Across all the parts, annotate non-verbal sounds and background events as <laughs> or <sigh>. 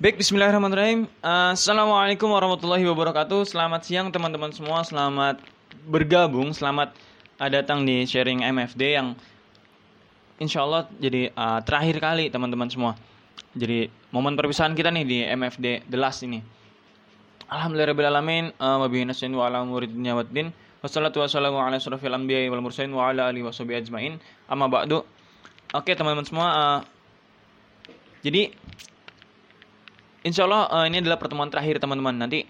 Baik, bismillahirrahmanirrahim. Uh, Assalamualaikum warahmatullahi wabarakatuh. Selamat siang teman-teman semua. Selamat bergabung. Selamat datang di sharing MFD yang insya Allah jadi uh, terakhir kali teman-teman semua. Jadi momen perpisahan kita nih di MFD The Last ini. Alhamdulillahirrahmanirrahim. Uh, Wabihi wa ala muridnya waddin. Wassalatu wassalamu wal mursalin wa ala alihi ajmain. Amma ba'du. Oke teman-teman semua. Uh, jadi Insya Allah uh, ini adalah pertemuan terakhir teman-teman. Nanti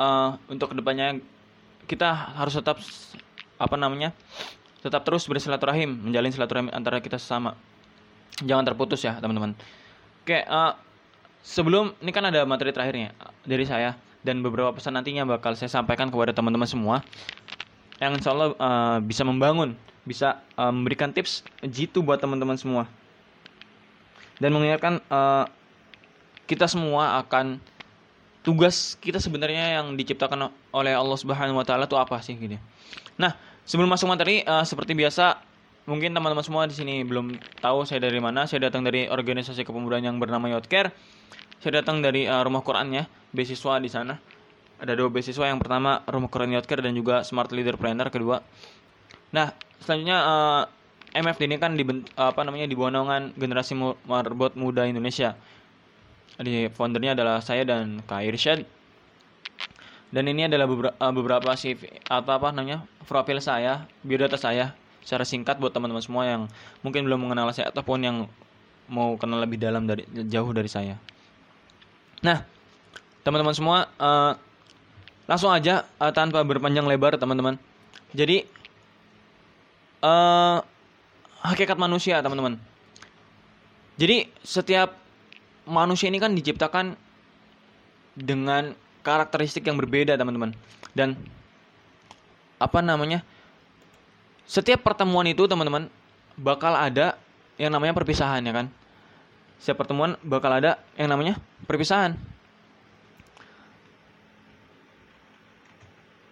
uh, untuk ke depannya kita harus tetap apa namanya tetap terus bersilaturahim, menjalin silaturahim antara kita sesama. Jangan terputus ya teman-teman. Oke, uh, sebelum ini kan ada materi terakhirnya dari saya dan beberapa pesan nantinya bakal saya sampaikan kepada teman-teman semua yang insya Allah uh, bisa membangun, bisa uh, memberikan tips jitu buat teman-teman semua dan mengingatkan uh, kita semua akan tugas kita sebenarnya yang diciptakan oleh Allah Subhanahu wa taala itu apa sih gitu. Nah, sebelum masuk materi uh, seperti biasa mungkin teman-teman semua di sini belum tahu saya dari mana. Saya datang dari organisasi kepemudaan yang bernama Yotcare. Saya datang dari uh, Rumah Qurannya, beasiswa di sana. Ada dua beasiswa, yang pertama Rumah Quran Yotcare dan juga Smart Leader Planner kedua. Nah, selanjutnya uh, MFD ini kan di apa namanya di naungan generasi marbot muda Indonesia di foundernya adalah saya dan Kak Irsyad. Dan ini adalah beberapa, uh, beberapa CV atau apa namanya profil saya biodata saya secara singkat buat teman-teman semua yang mungkin belum mengenal saya ataupun yang mau kenal lebih dalam dari jauh dari saya. Nah teman-teman semua uh, langsung aja uh, tanpa berpanjang lebar teman-teman. Jadi uh, hakikat manusia teman-teman. Jadi setiap manusia ini kan diciptakan dengan karakteristik yang berbeda teman-teman. Dan apa namanya? Setiap pertemuan itu teman-teman bakal ada yang namanya perpisahan ya kan? Setiap pertemuan bakal ada yang namanya perpisahan.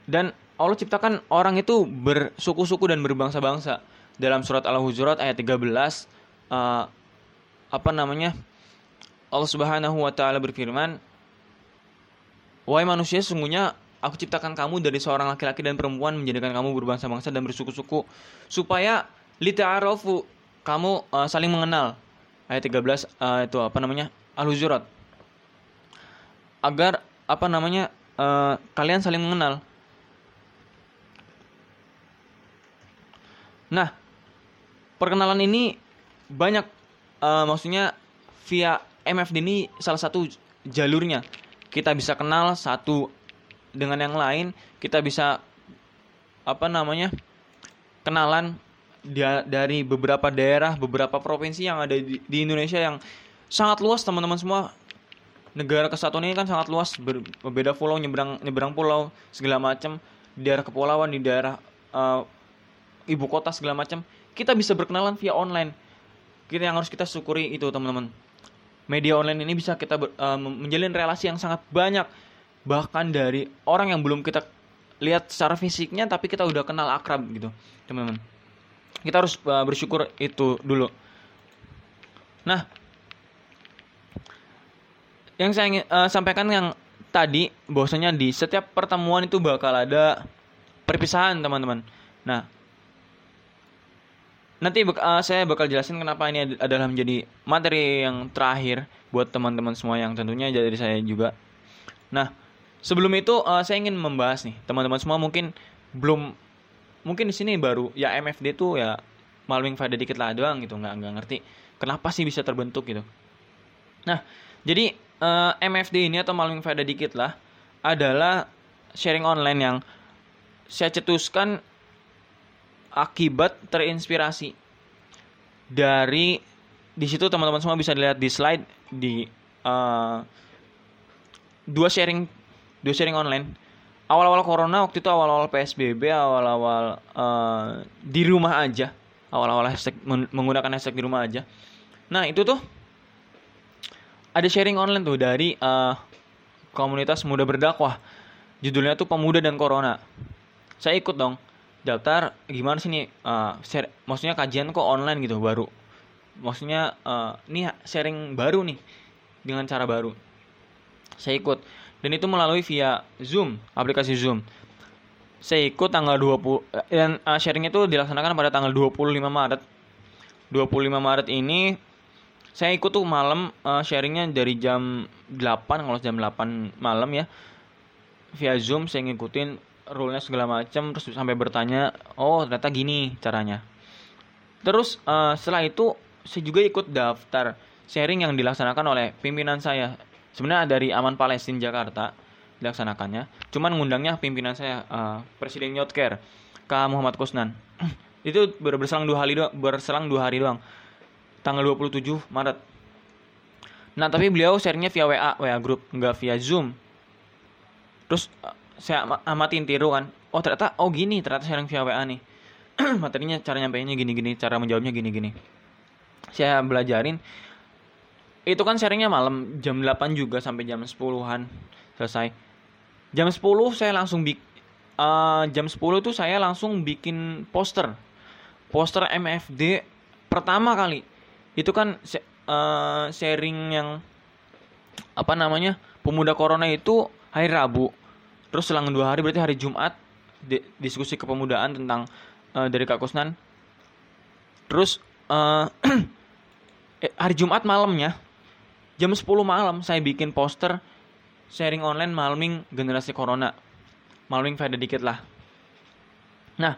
Dan Allah ciptakan orang itu bersuku-suku dan berbangsa-bangsa. Dalam surat Al-Hujurat ayat 13 uh, apa namanya Allah Subhanahu wa taala berfirman, "Wahai manusia, sungguhnya aku ciptakan kamu dari seorang laki-laki dan perempuan menjadikan kamu berbangsa-bangsa dan bersuku-suku supaya lita'arafu kamu uh, saling mengenal." Ayat 13 uh, itu apa namanya? Al-Hujurat. Agar apa namanya? Uh, kalian saling mengenal. Nah, perkenalan ini banyak uh, maksudnya via MFD ini salah satu jalurnya. Kita bisa kenal satu dengan yang lain, kita bisa apa namanya? kenalan dia, dari beberapa daerah, beberapa provinsi yang ada di, di Indonesia yang sangat luas teman-teman semua. Negara kesatuan ini kan sangat luas, berbeda pulau, nyebrang nyebrang pulau segala macam, di daerah kepulauan, di daerah uh, ibu kota segala macam. Kita bisa berkenalan via online. Kita yang harus kita syukuri itu teman-teman media online ini bisa kita uh, menjalin relasi yang sangat banyak. Bahkan dari orang yang belum kita lihat secara fisiknya tapi kita udah kenal akrab gitu teman-teman. Kita harus uh, bersyukur itu dulu. Nah yang saya ingin uh, sampaikan yang tadi bahwasanya di setiap pertemuan itu bakal ada perpisahan teman-teman. Nah nanti uh, saya bakal jelasin kenapa ini adalah menjadi materi yang terakhir buat teman-teman semua yang tentunya dari saya juga. Nah, sebelum itu uh, saya ingin membahas nih, teman-teman semua mungkin belum mungkin di sini baru ya MFD tuh ya maluing faedah dikit lah doang gitu, nggak nggak ngerti kenapa sih bisa terbentuk gitu. Nah, jadi uh, eh, MFD ini atau maluing faedah dikit lah adalah sharing online yang saya cetuskan akibat terinspirasi. Dari di situ teman-teman semua bisa lihat di slide di uh, dua sharing dua sharing online. Awal-awal corona waktu itu awal-awal psbb awal-awal uh, di rumah aja. Awal-awal hashtag menggunakan hashtag di rumah aja. Nah itu tuh ada sharing online tuh dari uh, komunitas muda berdakwah. Judulnya tuh pemuda dan corona. Saya ikut dong daftar gimana sih nih uh, share, maksudnya kajian kok online gitu baru. Maksudnya uh, ini sharing baru nih dengan cara baru. Saya ikut. Dan itu melalui via Zoom aplikasi Zoom. Saya ikut tanggal 20 dan uh, sharing itu dilaksanakan pada tanggal 25 Maret. 25 Maret ini saya ikut tuh malam uh, sharingnya dari jam 8 kalau jam 8 malam ya. Via Zoom saya ngikutin rule-nya segala macam terus sampai bertanya oh ternyata gini caranya. Terus uh, setelah itu saya juga ikut daftar sharing yang dilaksanakan oleh pimpinan saya. Sebenarnya dari Aman Palestina Jakarta dilaksanakannya cuman ngundangnya pimpinan saya uh, Presiden Yotker K. Muhammad Kusnan. <clears throat> Itu berselang dua hari doang berselang dua hari doang tanggal 27 Maret. Nah tapi beliau sharingnya via WA WA grup nggak via Zoom. Terus uh, saya amatin tiru kan oh ternyata oh gini ternyata sharing via WA nih <clears throat> materinya cara nyampeinnya gini-gini cara menjawabnya gini-gini saya belajarin itu kan sharingnya malam jam 8 juga sampai jam 10-an selesai. Jam 10 saya langsung bik uh, jam 10 itu saya langsung bikin poster. Poster MFD pertama kali. Itu kan uh, sharing yang apa namanya? Pemuda Corona itu hari Rabu. Terus selang dua hari berarti hari Jumat di, diskusi kepemudaan tentang uh, dari Kak Kusnan. Terus uh, <clears throat> hari Jumat malamnya jam 10 malam saya bikin poster sharing online malming generasi corona. Malming faedah dikit lah. Nah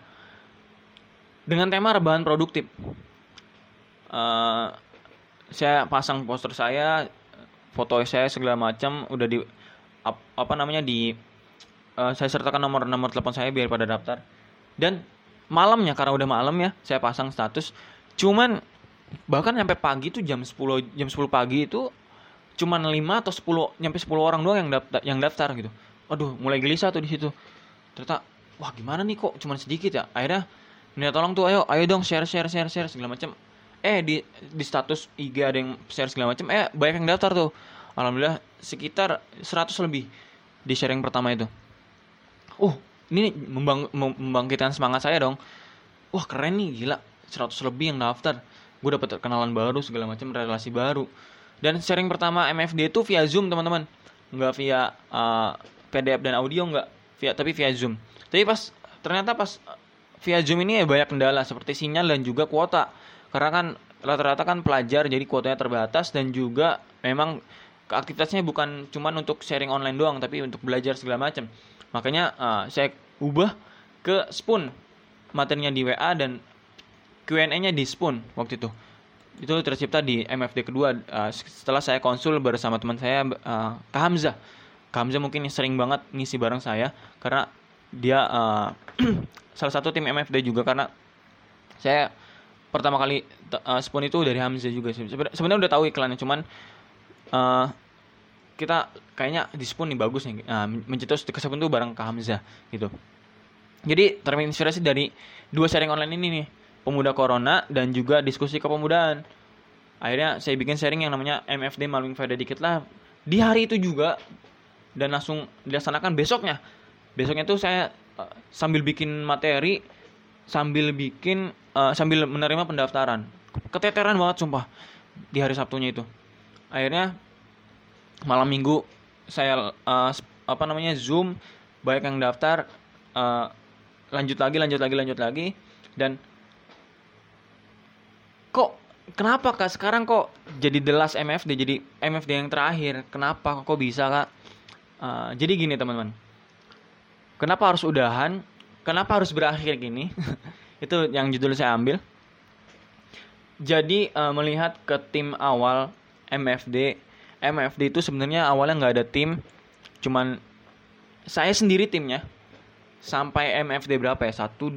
dengan tema rebahan produktif. Uh, saya pasang poster saya foto saya segala macam udah di apa namanya di uh, saya sertakan nomor nomor telepon saya biar pada daftar dan malamnya karena udah malam ya saya pasang status cuman bahkan sampai pagi tuh jam 10 jam 10 pagi itu cuman 5 atau 10 nyampe 10 orang doang yang daftar yang daftar gitu. Aduh, mulai gelisah tuh di situ. Ternyata wah gimana nih kok cuman sedikit ya. Akhirnya minta tolong tuh ayo ayo dong share share share share segala macam. Eh di di status IG ada yang share segala macam. Eh banyak yang daftar tuh. Alhamdulillah sekitar 100 lebih di sharing pertama itu. Oh, ini membang membangkitkan semangat saya dong. Wah, keren nih, gila. 100 lebih yang daftar. Gue dapet kenalan baru segala macam relasi baru dan sharing pertama MFD itu via Zoom teman-teman, nggak via uh, PDF dan audio nggak, via tapi via Zoom. Tapi pas ternyata pas via Zoom ini ya banyak kendala seperti sinyal dan juga kuota. Karena kan rata-rata kan pelajar jadi kuotanya terbatas dan juga memang aktivitasnya bukan cuma untuk sharing online doang tapi untuk belajar segala macam. Makanya uh, saya ubah ke Spoon materinya di WA dan Q&A-nya di Spoon waktu itu itu tercipta di MFD kedua uh, setelah saya konsul bersama teman saya uh, Kak Hamzah. Kak Hamzah mungkin sering banget ngisi bareng saya karena dia uh, <clears throat> salah satu tim MFD juga karena saya pertama kali uh, spoon itu dari Hamzah juga. Sebenarnya udah tahu iklannya cuman uh, kita kayaknya di spoon nih bagus nih uh, mencetus ke spoon tuh bareng Kak Hamzah gitu. Jadi terinspirasi dari dua sharing online ini nih pemuda corona dan juga diskusi kepemudaan. Akhirnya saya bikin sharing yang namanya MFD Malwing Faedah dikit lah di hari itu juga dan langsung dilaksanakan besoknya. Besoknya tuh saya uh, sambil bikin materi, sambil bikin uh, sambil menerima pendaftaran. Keteteran banget sumpah di hari Sabtunya itu. Akhirnya malam Minggu saya uh, apa namanya Zoom banyak yang daftar uh, lanjut lagi lanjut lagi lanjut lagi dan kok kenapa kak? Sekarang kok jadi the last MFD jadi MFD yang terakhir. Kenapa kok bisa kak? Uh, jadi gini teman-teman. Kenapa harus udahan? Kenapa harus berakhir gini? <laughs> Itu yang judul saya ambil. Jadi uh, melihat ke tim awal MFD MFD itu sebenarnya awalnya nggak ada tim cuman saya sendiri timnya. Sampai MFD berapa ya? Satu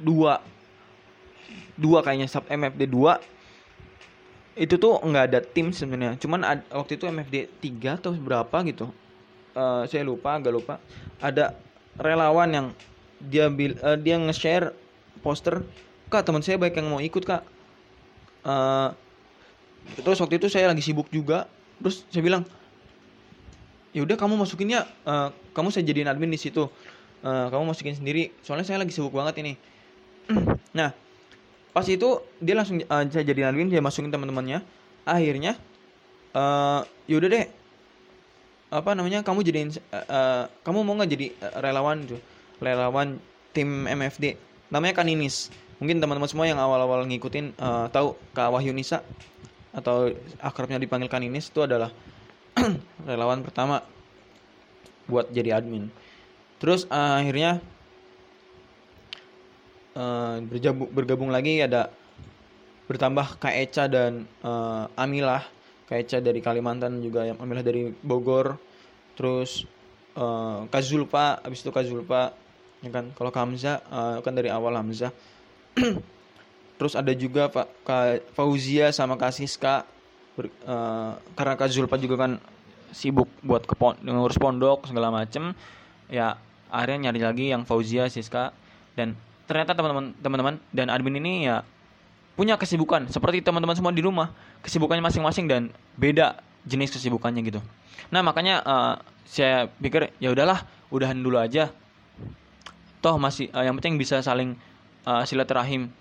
dua. Dua kayaknya sub MFD 2 itu tuh nggak ada tim sebenarnya. Cuman ad, waktu itu MFD 3 atau berapa gitu. Uh, saya lupa agak lupa. Ada relawan yang dia bil uh, dia nge-share poster kak teman saya baik yang mau ikut kak. Uh, terus waktu itu saya lagi sibuk juga terus saya bilang ya udah kamu masukinnya uh, kamu saya jadiin admin di situ. Uh, kamu masukin sendiri soalnya saya lagi sibuk banget ini. <clears throat> Nah pas itu dia langsung uh, saya jadi admin dia masukin teman-temannya. Akhirnya uh, yaudah deh apa namanya kamu jadiin uh, uh, kamu mau nggak jadi uh, relawan tuh relawan tim MFD namanya Kaninis. Mungkin teman-teman semua yang awal-awal ngikutin uh, tahu Kak Wahyu Nisa atau akrabnya dipanggil Kaninis itu adalah <clears throat> relawan pertama buat jadi admin. Terus uh, akhirnya uh, bergabung, bergabung lagi ada bertambah Kak Eca dan uh, Amilah. Kak Eca dari Kalimantan juga yang Amilah dari Bogor. Terus uh, Kak Zulpa abis itu Kak Zulpa ya kan? Kalau Hamzah uh, kan dari awal Hamzah <clears throat> terus ada juga Pak Fauzia sama Kak Siska. Ber, uh, karena Kak Zulpa juga kan sibuk buat ke pon ngurus pondok segala macem. Ya akhirnya nyari lagi yang Fauzia Siska. Dan ternyata teman-teman teman-teman dan admin ini ya punya kesibukan. Seperti teman-teman semua di rumah kesibukannya masing-masing dan beda jenis kesibukannya gitu. Nah makanya uh, saya pikir ya udahlah udahan dulu aja. Toh masih uh, yang penting bisa saling uh, silaturahim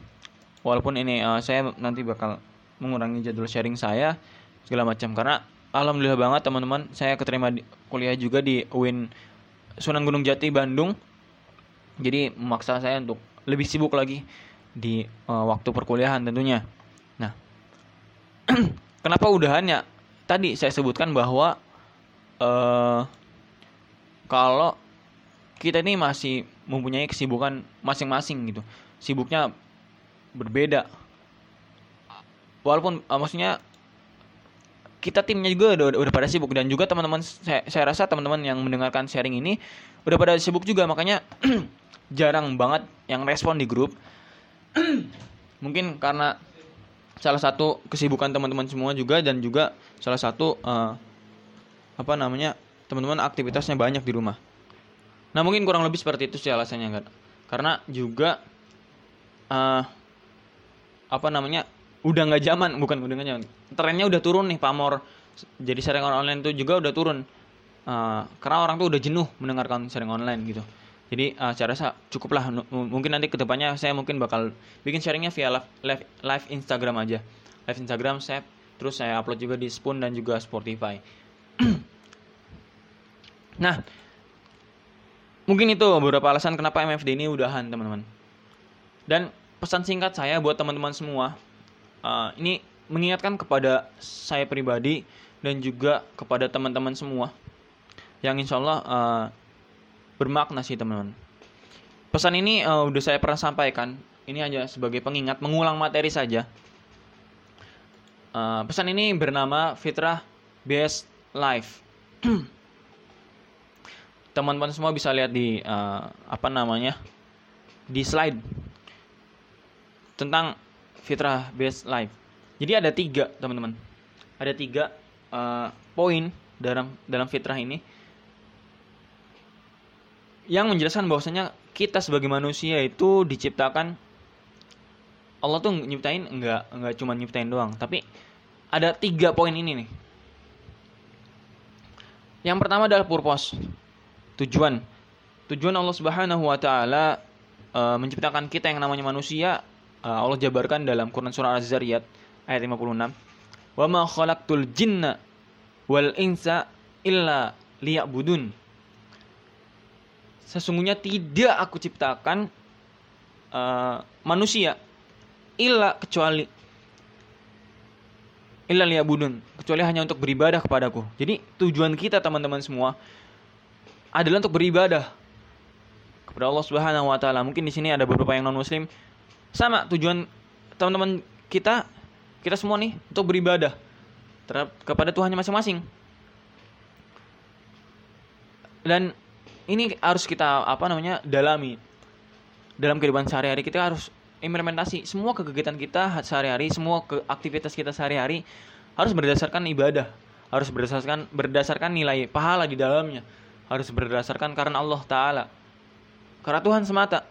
walaupun ini uh, saya nanti bakal mengurangi jadwal sharing saya segala macam karena alhamdulillah banget teman-teman saya keterima di, kuliah juga di UIN Sunan Gunung Jati Bandung jadi memaksa saya untuk lebih sibuk lagi di uh, waktu perkuliahan tentunya. Nah, <clears throat> kenapa udahannya? Tadi saya sebutkan bahwa uh, kalau kita ini masih mempunyai kesibukan masing-masing gitu, sibuknya berbeda. Walaupun uh, maksudnya kita timnya juga udah, udah pada sibuk. Dan juga teman-teman saya, saya rasa teman-teman yang mendengarkan sharing ini udah pada sibuk juga. Makanya <clears throat> jarang banget yang respon di grup. <clears throat> Mungkin karena salah satu kesibukan teman-teman semua juga dan juga salah satu uh, apa namanya teman-teman aktivitasnya banyak di rumah. Nah mungkin kurang lebih seperti itu sih alasannya kan karena juga uh, apa namanya udah nggak zaman bukan udah nggak zaman. Trennya udah turun nih pamor jadi sharing online itu juga udah turun. Uh, karena orang tuh udah jenuh mendengarkan sharing online gitu. Jadi uh, saya rasa cukuplah. Mungkin nanti ke depannya saya mungkin bakal bikin sharingnya via live, live, live Instagram aja. Live Instagram saya terus saya upload juga di Spoon dan juga Spotify. <clears throat> Nah mungkin itu beberapa alasan kenapa MFD ini udahan teman-teman. Dan pesan singkat saya buat teman-teman semua uh, ini mengingatkan kepada saya pribadi dan juga kepada teman-teman semua yang insya Allah uh, bermakna sih teman-teman. Pesan ini uh, udah saya pernah sampaikan. Ini hanya sebagai pengingat, mengulang materi saja. Uh, pesan ini bernama Fitrah Best Life. <clears throat> Teman-teman semua bisa lihat di uh, apa namanya di slide tentang Fitrah Best Life. Jadi ada tiga teman-teman. Ada tiga uh, poin dalam dalam fitrah ini yang menjelaskan bahwasanya kita sebagai manusia itu diciptakan Allah tuh nyiptain enggak enggak cuma nyiptain doang, tapi ada tiga poin ini nih. Yang pertama adalah purpose, tujuan. Tujuan Allah Subhanahu wa taala uh, menciptakan kita yang namanya manusia Allah jabarkan dalam Quran surah Az-Zariyat ayat 56. Wa ma khalaqtul jinna wal insa illa liya'budun. Sesungguhnya tidak aku ciptakan uh, manusia illa kecuali illa liyabudun. Kecuali hanya untuk beribadah kepadaku. Jadi tujuan kita teman-teman semua adalah untuk beribadah kepada Allah Subhanahu wa taala. Mungkin di sini ada beberapa yang non muslim sama tujuan teman-teman kita kita semua nih untuk beribadah terhadap kepada Tuhannya masing-masing. Dan ini harus kita apa namanya dalami. Dalam kehidupan sehari-hari kita harus implementasi. Semua kegiatan kita sehari-hari semua ke aktivitas kita sehari-hari harus berdasarkan ibadah. Harus berdasarkan berdasarkan nilai pahala di dalamnya. Harus berdasarkan karena Allah Taala. Karena Tuhan semata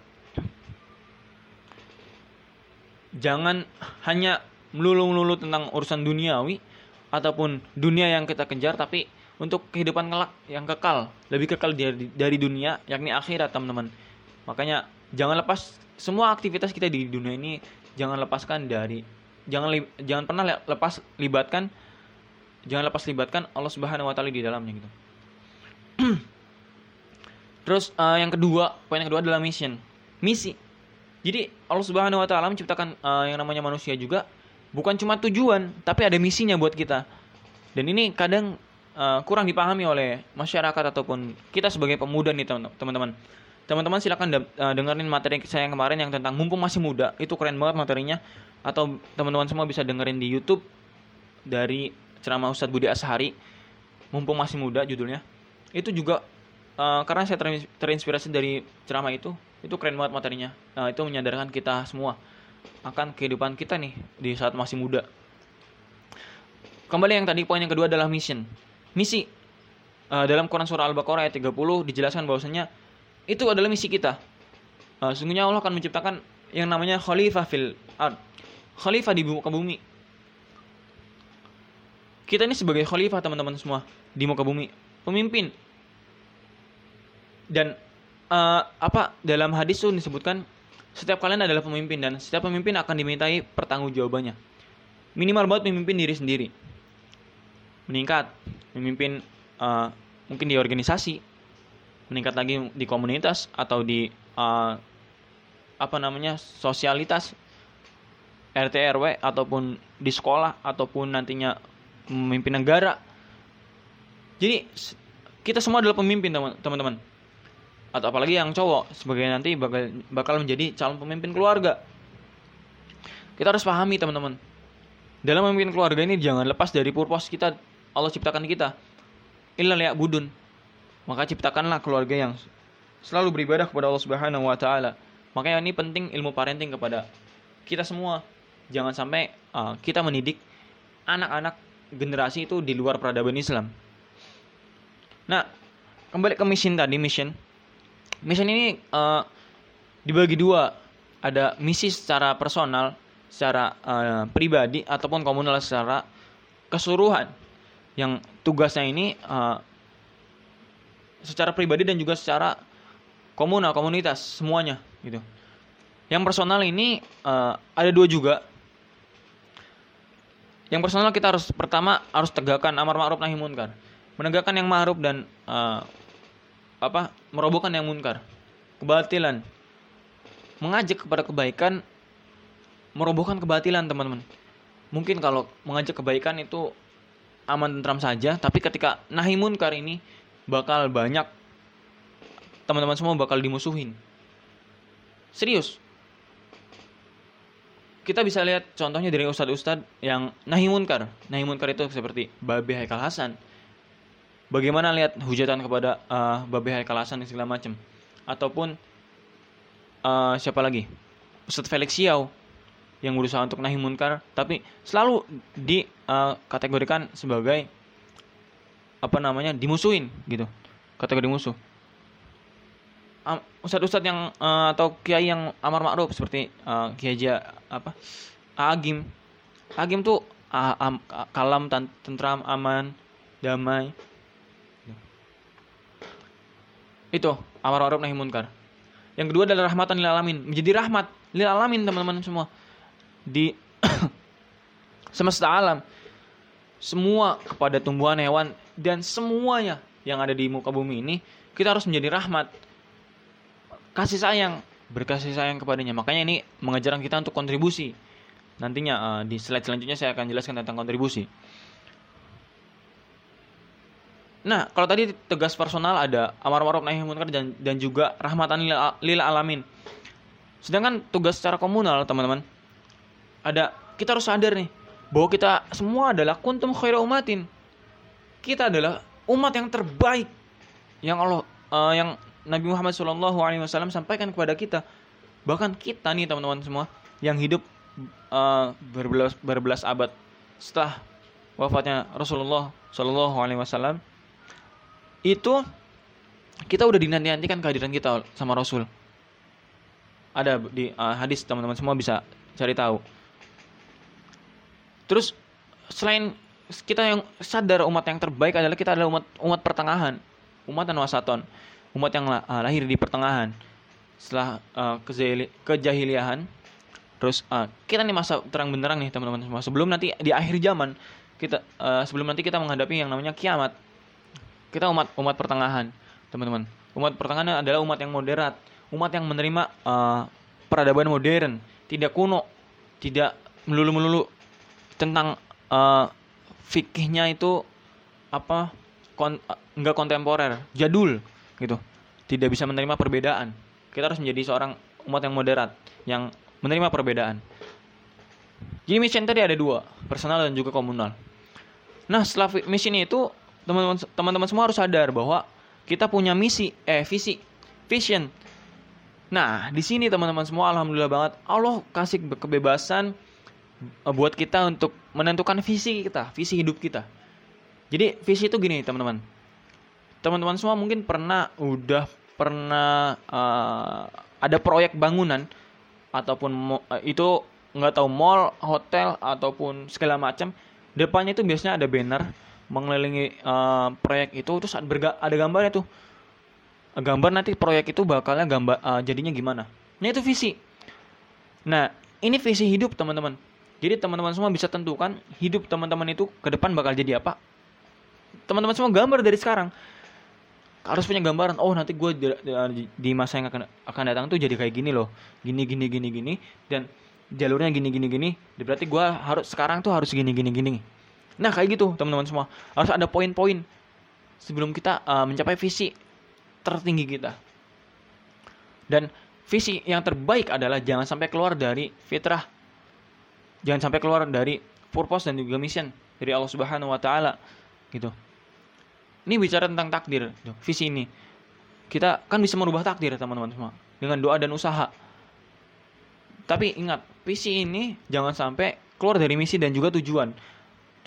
jangan hanya melulu-melulu tentang urusan duniawi ataupun dunia yang kita kejar tapi untuk kehidupan kelak yang kekal, lebih kekal dari, dari dunia, yakni akhirat, teman-teman. Makanya jangan lepas semua aktivitas kita di dunia ini jangan lepaskan dari jangan li, jangan pernah lepas libatkan jangan lepas libatkan Allah Subhanahu wa taala di dalamnya gitu. <clears throat> Terus uh, yang kedua, poin yang kedua adalah mission. Misi. Jadi Allah Subhanahu wa taala menciptakan uh, yang namanya manusia juga bukan cuma tujuan, tapi ada misinya buat kita. Dan ini kadang uh, kurang dipahami oleh masyarakat ataupun kita sebagai pemuda nih teman-teman. Teman-teman silakan uh, dengerin materi saya yang kemarin yang tentang mumpung masih muda. Itu keren banget materinya. Atau teman-teman semua bisa dengerin di YouTube dari ceramah Ustadz Budi Ashari. Mumpung masih muda judulnya. Itu juga uh, karena saya terinspirasi dari ceramah itu itu keren banget materinya. Uh, itu menyadarkan kita semua akan kehidupan kita nih di saat masih muda. Kembali yang tadi poin yang kedua adalah mission. Misi uh, dalam Quran surah Al-Baqarah ayat 30 dijelaskan bahwasanya itu adalah misi kita. Uh, sungguhnya Allah akan menciptakan yang namanya khalifah fil ard khalifah di muka bumi. Kita ini sebagai khalifah teman-teman semua di muka bumi. Pemimpin dan uh, apa dalam hadis itu disebutkan setiap kalian adalah pemimpin dan setiap pemimpin akan dimintai pertanggungjawabannya. Minimal buat memimpin diri sendiri. Meningkat, memimpin uh, mungkin di organisasi, meningkat lagi di komunitas atau di uh, apa namanya sosialitas RT RW ataupun di sekolah ataupun nantinya memimpin negara. Jadi kita semua adalah pemimpin teman-teman atau apalagi yang cowok sebagai nanti bakal bakal menjadi calon pemimpin keluarga. Kita harus pahami teman-teman. Dalam memimpin keluarga ini jangan lepas dari purpose kita Allah ciptakan kita. Illa liya budun. Maka ciptakanlah keluarga yang selalu beribadah kepada Allah Subhanahu wa taala. Makanya ini penting ilmu parenting kepada kita semua. Jangan sampai uh, kita mendidik anak-anak generasi itu di luar peradaban Islam. Nah, kembali ke mission tadi, mission mission ini uh, dibagi dua. Ada misi secara personal secara uh, pribadi ataupun komunal secara keseluruhan. Yang tugasnya ini uh, secara pribadi dan juga secara komunal komunitas semuanya gitu. Yang personal ini uh, ada dua juga. Yang personal kita harus pertama harus tegakkan amar ma'ruf nahi munkar. Menegakkan yang ma'ruf dan apa merobohkan yang munkar. Kebatilan. Mengajak kepada kebaikan merobohkan kebatilan teman-teman. Mungkin kalau mengajak kebaikan itu aman tentram saja tapi ketika nahi munkar ini bakal banyak teman-teman semua bakal dimusuhin. Serius. Kita bisa lihat contohnya dari ustadz-ustadz yang nahi munkar. Nahi munkar itu seperti Babe Haikal Hasan bagaimana lihat hujatan kepada uh, Babe Haikal Hasan dan segala macam? Ataupun uh, siapa lagi? Ustadz Felix Xiao yang berusaha untuk nahi munkar tapi selalu dikategorikan uh, sebagai apa namanya dimusuhin gitu. Kategori musuh. Ustadz-ustadz yang uh, atau kiai yang amar ma'ruf seperti uh, kiai apa agim. Agim tuh uh, um, kalam tentram aman damai itu amar ma'ruf nahi munkar. Yang kedua adalah rahmatan lil alamin, menjadi rahmat lil alamin teman-teman semua. Di <coughs> semesta alam semua kepada tumbuhan hewan dan semuanya yang ada di muka bumi ini kita harus menjadi rahmat kasih sayang berkasih sayang kepadanya makanya ini mengajarkan kita untuk kontribusi nantinya uh, di slide selanjutnya saya akan jelaskan tentang kontribusi Nah, kalau tadi tegas personal ada amar ma'ruf nahi munkar dan dan juga rahmatan lil, alamin. Sedangkan tugas secara komunal, teman-teman, ada kita harus sadar nih bahwa kita semua adalah kuntum khairu umatin. Kita adalah umat yang terbaik yang Allah uh, yang Nabi Muhammad SAW sampaikan kepada kita. Bahkan kita nih teman-teman semua yang hidup uh, berbelas berbelas abad setelah wafatnya Rasulullah Wasallam itu kita udah dinanti-nantikan kehadiran kita sama Rasul. Ada di uh, hadis teman-teman semua bisa cari tahu. Terus selain kita yang sadar umat yang terbaik adalah kita adalah umat umat pertengahan, umat dan wasaton, umat yang uh, lahir di pertengahan. Setelah uh, kejahiliahan, terus uh, kita nih masa terang benderang nih teman-teman semua. Sebelum nanti di akhir zaman kita uh, sebelum nanti kita menghadapi yang namanya kiamat kita umat umat pertengahan teman-teman. Umat pertengahan adalah umat yang moderat. Umat yang menerima uh, peradaban modern. Tidak kuno tidak melulu-melulu tentang uh, fikihnya itu apa kon, enggak kontemporer jadul gitu. Tidak bisa menerima perbedaan. Kita harus menjadi seorang umat yang moderat yang menerima perbedaan. Jadi mission tadi ada dua personal dan juga komunal. Nah setelah mission itu teman-teman teman-teman semua harus sadar bahwa kita punya misi eh visi vision. Nah di sini teman-teman semua alhamdulillah banget Allah kasih kebebasan eh, buat kita untuk menentukan visi kita visi hidup kita. Jadi visi itu gini teman-teman. Teman-teman semua mungkin pernah udah pernah uh, ada proyek bangunan ataupun eh, itu nggak tahu mall, hotel ataupun segala macam, depannya itu biasanya ada banner mengelilingi uh, proyek itu terus berga, ada gambarnya tuh. Gambar nanti proyek itu bakalnya gambar uh, jadinya gimana. Nah itu visi. Nah ini visi hidup teman-teman. Jadi teman-teman semua bisa tentukan hidup teman-teman itu ke depan bakal jadi apa. Teman-teman semua gambar dari sekarang. Harus punya gambaran oh nanti gue di, di, di masa yang akan akan datang tuh jadi kayak gini loh. Gini gini gini gini. Dan jalurnya gini gini gini. Berarti gue harus sekarang tuh harus gini gini gini nah kayak gitu teman-teman semua. Harus ada poin-poin sebelum kita uh, mencapai visi tertinggi kita. Dan visi yang terbaik adalah jangan sampai keluar dari fitrah jangan sampai keluar dari purpose dan juga mission dari Allah Subhanahu wa taala gitu. Ini bicara tentang takdir visi ini. Kita kan bisa merubah takdir teman-teman semua dengan doa dan usaha. Tapi ingat, visi ini jangan sampai keluar dari misi dan juga tujuan.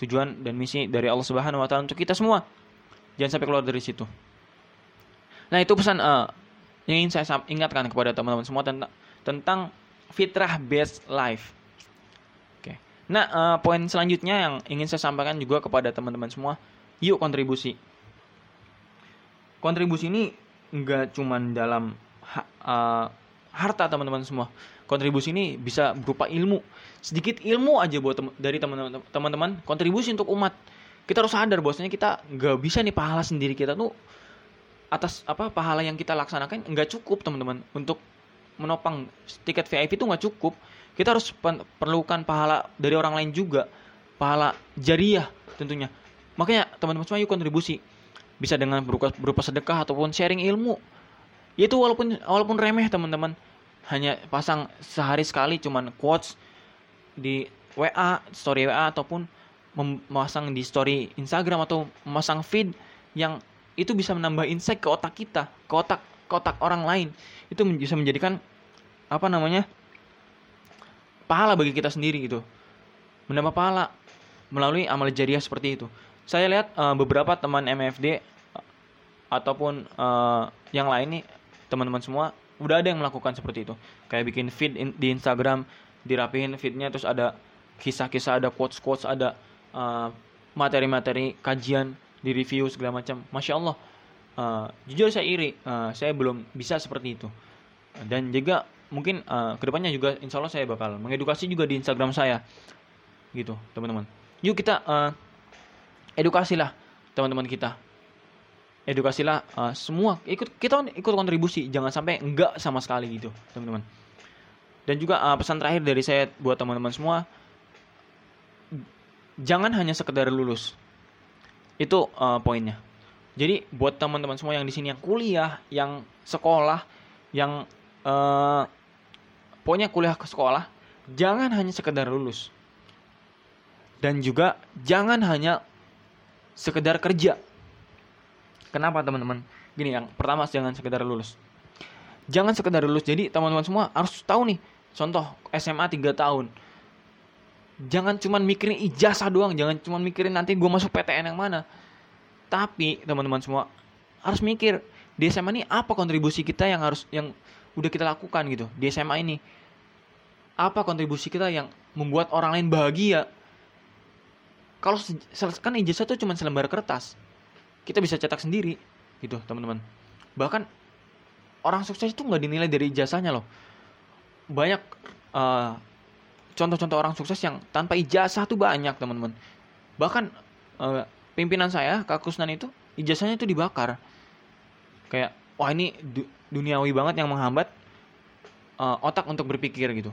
Tujuan dan misi dari Allah Subhanahu wa taala untuk kita semua. Jangan sampai keluar dari situ. Nah, itu pesan uh, yang ingin saya ingatkan kepada teman-teman semua tentang tentang fitrah based life. Oke. Nah, uh, poin selanjutnya yang ingin saya sampaikan juga kepada teman-teman semua, yuk kontribusi. Kontribusi ini enggak cuman dalam uh, harta teman-teman semua kontribusi ini bisa berupa ilmu. Sedikit ilmu aja buat tem dari teman-teman kontribusi untuk umat. Kita harus sadar bahwasanya kita nggak bisa nih pahala sendiri kita tuh atas apa pahala yang kita laksanakan nggak cukup teman-teman. Untuk menopang tiket VIP itu nggak cukup. Kita harus perlukan pahala dari orang lain juga. Pahala jariah tentunya. Makanya teman-teman semua yuk kontribusi. Bisa dengan berupa, berupa sedekah ataupun sharing ilmu. Itu walaupun walaupun remeh teman-teman hanya pasang sehari sekali cuman quotes di WA, story WA ataupun memasang di story Instagram atau memasang feed yang itu bisa menambah insight ke otak kita, ke otak ke otak orang lain. Itu bisa menjadikan apa namanya? pahala bagi kita sendiri gitu. Menambah pahala melalui amal jariah seperti itu. Saya lihat uh, beberapa teman MFD uh, ataupun uh, yang lain nih teman-teman semua udah ada yang melakukan seperti itu. Kayak bikin feed in, di Instagram dirapihin feednya terus ada kisah-kisah ada quotes-quotes ada uh, materi-materi kajian di review segala macam. Masya Allah. Uh, jujur saya iri. Uh, saya belum bisa seperti itu. Dan juga mungkin uh, ke depannya juga insya Allah saya bakal mengedukasi juga di Instagram saya. Gitu teman-teman. Yuk kita uh, edukasilah teman-teman kita edukasilah uh, semua. Ikut kita ikut kontribusi jangan sampai enggak sama sekali gitu teman-teman. Dan juga uh, pesan terakhir dari saya buat teman-teman semua jangan hanya sekedar lulus. Itu uh, poinnya. Jadi buat teman-teman semua yang di sini yang kuliah yang sekolah yang uh, pokoknya kuliah ke sekolah jangan hanya sekedar lulus. Dan juga jangan hanya sekedar kerja Kenapa teman-teman? Gini yang pertama jangan sekedar lulus. Jangan sekedar lulus. Jadi teman-teman semua harus tahu nih. Contoh SMA 3 tahun. Jangan cuma mikirin ijazah doang, jangan cuma mikirin nanti gue masuk PTN yang mana. Tapi teman-teman semua harus mikir di SMA ini apa kontribusi kita yang harus yang udah kita lakukan gitu di SMA ini. Apa kontribusi kita yang membuat orang lain bahagia? Kalau kan ijazah itu cuma selembar kertas kita bisa cetak sendiri gitu teman-teman. Bahkan orang sukses itu nggak dinilai dari ijazahnya loh. Banyak uh, contoh-contoh orang sukses yang tanpa ijazah tuh banyak teman-teman. Bahkan uh, pimpinan saya Kak Kusnan itu ijazahnya itu dibakar. Kayak wah ini du duniawi banget yang menghambat uh, otak untuk berpikir gitu.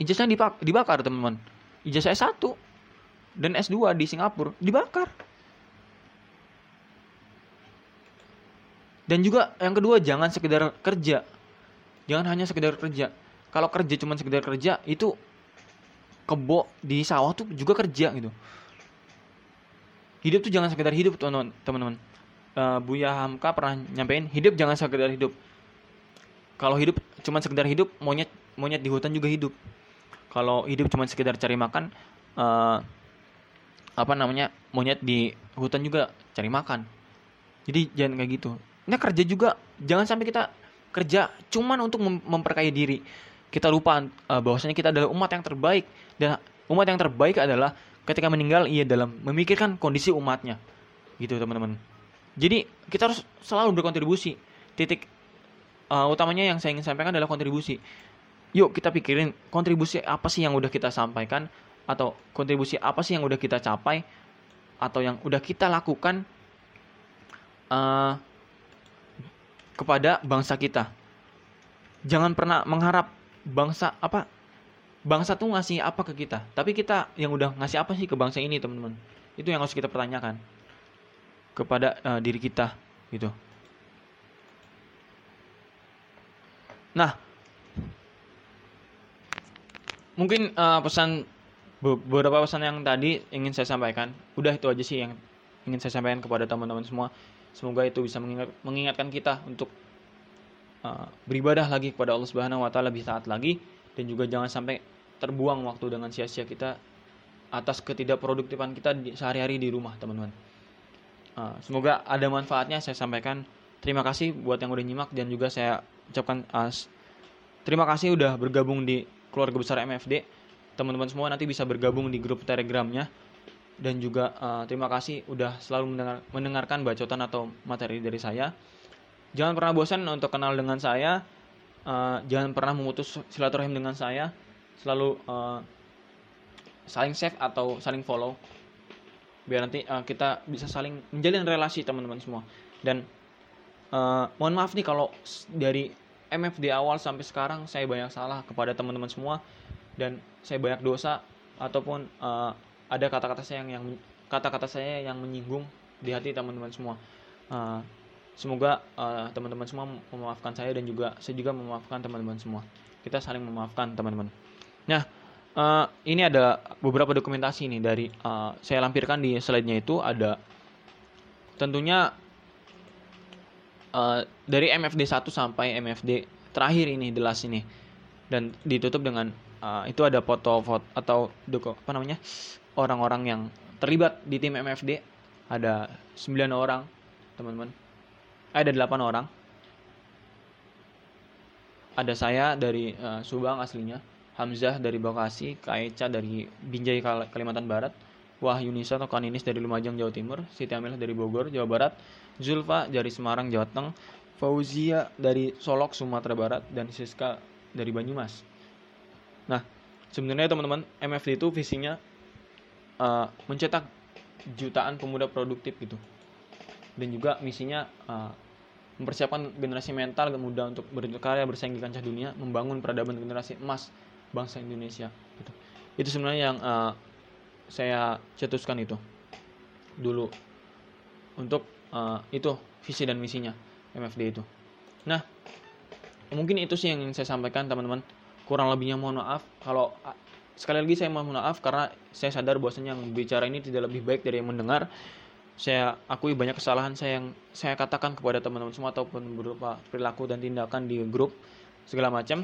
Ijazahnya dibakar teman-teman. Ijazah S1 dan S2 di Singapura dibakar dan juga yang kedua jangan sekedar kerja. Jangan hanya sekedar kerja. Kalau kerja cuma sekedar kerja itu kebo di sawah tuh juga kerja gitu. Hidup tuh jangan sekedar hidup teman-teman. Uh, Buya Hamka pernah nyampein hidup jangan sekedar hidup. Kalau hidup cuma sekedar hidup monyet monyet di hutan juga hidup. Kalau hidup cuma sekedar cari makan uh, apa namanya monyet di hutan juga cari makan. Jadi jangan kayak gitu nah kerja juga. Jangan sampai kita kerja cuman untuk mem memperkaya diri. Kita lupa uh, bahwasanya kita adalah umat yang terbaik. Dan umat yang terbaik adalah ketika meninggal ia dalam memikirkan kondisi umatnya. Gitu teman-teman. Jadi kita harus selalu berkontribusi. Titik uh, utamanya yang saya ingin sampaikan adalah kontribusi. Yuk kita pikirin kontribusi apa sih yang udah kita sampaikan atau kontribusi apa sih yang udah kita capai atau yang udah kita lakukan uh, kepada bangsa kita. Jangan pernah mengharap bangsa apa bangsa tuh ngasih apa ke kita, tapi kita yang udah ngasih apa sih ke bangsa ini, teman-teman. Itu yang harus kita pertanyakan kepada uh, diri kita gitu. Nah, mungkin uh, pesan beberapa pesan yang tadi ingin saya sampaikan. Udah itu aja sih yang ingin saya sampaikan kepada teman-teman semua. Semoga itu bisa mengingat, mengingatkan kita untuk uh, beribadah lagi kepada Allah Subhanahu wa taala lebih taat lagi dan juga jangan sampai terbuang waktu dengan sia-sia kita atas ketidakproduktifan kita sehari-hari di rumah, teman-teman. Uh, semoga ada manfaatnya saya sampaikan. Terima kasih buat yang udah nyimak dan juga saya ucapkan uh, terima kasih udah bergabung di keluarga besar MFD. Teman-teman semua nanti bisa bergabung di grup Telegramnya dan juga uh, terima kasih udah selalu mendengar, mendengarkan bacotan atau materi dari saya. Jangan pernah bosan untuk kenal dengan saya. Uh, jangan pernah memutus silaturahim dengan saya. Selalu uh, saling save atau saling follow biar nanti uh, kita bisa saling menjalin relasi teman-teman semua dan uh, mohon maaf nih kalau dari MFD awal sampai sekarang saya banyak salah kepada teman-teman semua dan saya banyak dosa ataupun uh, ada kata-kata saya yang kata-kata saya yang menyinggung di hati teman-teman semua. Uh, semoga uh, teman-teman semua memaafkan saya dan juga saya juga memaafkan teman-teman semua. Kita saling memaafkan teman-teman. Nah uh, ini ada beberapa dokumentasi nih dari uh, saya lampirkan di slide-nya itu ada tentunya uh, dari MFD 1 sampai MFD terakhir ini the last ini. Dan ditutup dengan uh, itu ada foto-foto atau doko, apa namanya orang-orang yang terlibat di tim MFD ada 9 orang teman-teman. Ada 8 orang. Ada saya dari uh, Subang aslinya Hamzah dari Bekasi, Kaeca dari Binjai Kalimantan Barat, Wahyu Nisa atau Kaninis dari Lumajang Jawa Timur, Siti Amilah dari Bogor Jawa Barat, Zulfa dari Semarang Jawa Tengah, Fauzia dari Solok Sumatera Barat dan Siska dari Banyumas. Nah, sebenarnya teman-teman MFD itu visinya uh, mencetak jutaan pemuda produktif gitu. Dan juga misinya uh, mempersiapkan generasi mental muda untuk berkarya bersaing di kancah dunia, membangun peradaban generasi emas bangsa Indonesia gitu. itu sebenarnya yang uh, saya cetuskan itu dulu untuk uh, itu visi dan misinya MFD itu nah mungkin itu sih yang ingin saya sampaikan teman-teman kurang lebihnya mohon maaf kalau sekali lagi saya mohon maaf karena saya sadar bahwasanya yang bicara ini tidak lebih baik dari yang mendengar. Saya akui banyak kesalahan saya yang saya katakan kepada teman-teman semua ataupun berupa perilaku dan tindakan di grup segala macam.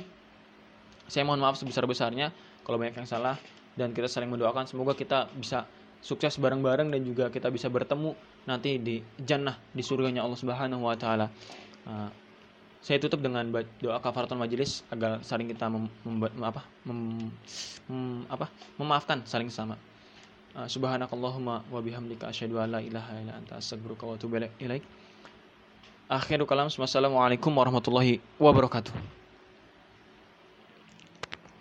Saya mohon maaf sebesar-besarnya kalau banyak yang salah dan kita saling mendoakan. Semoga kita bisa sukses bareng-bareng dan juga kita bisa bertemu nanti di jannah di surganya Allah Subhanahu wa taala. Saya tutup dengan doa kafaratul majelis agar saling kita mem, mem, apa, mem, mem, apa, memaafkan saling sama. Uh, subhanakallahumma wa bihamdika asyhadu an la ilaha illa anta astaghfiruka wa atubu ilaik. Akhirul kalam. Wassalamualaikum warahmatullahi wabarakatuh.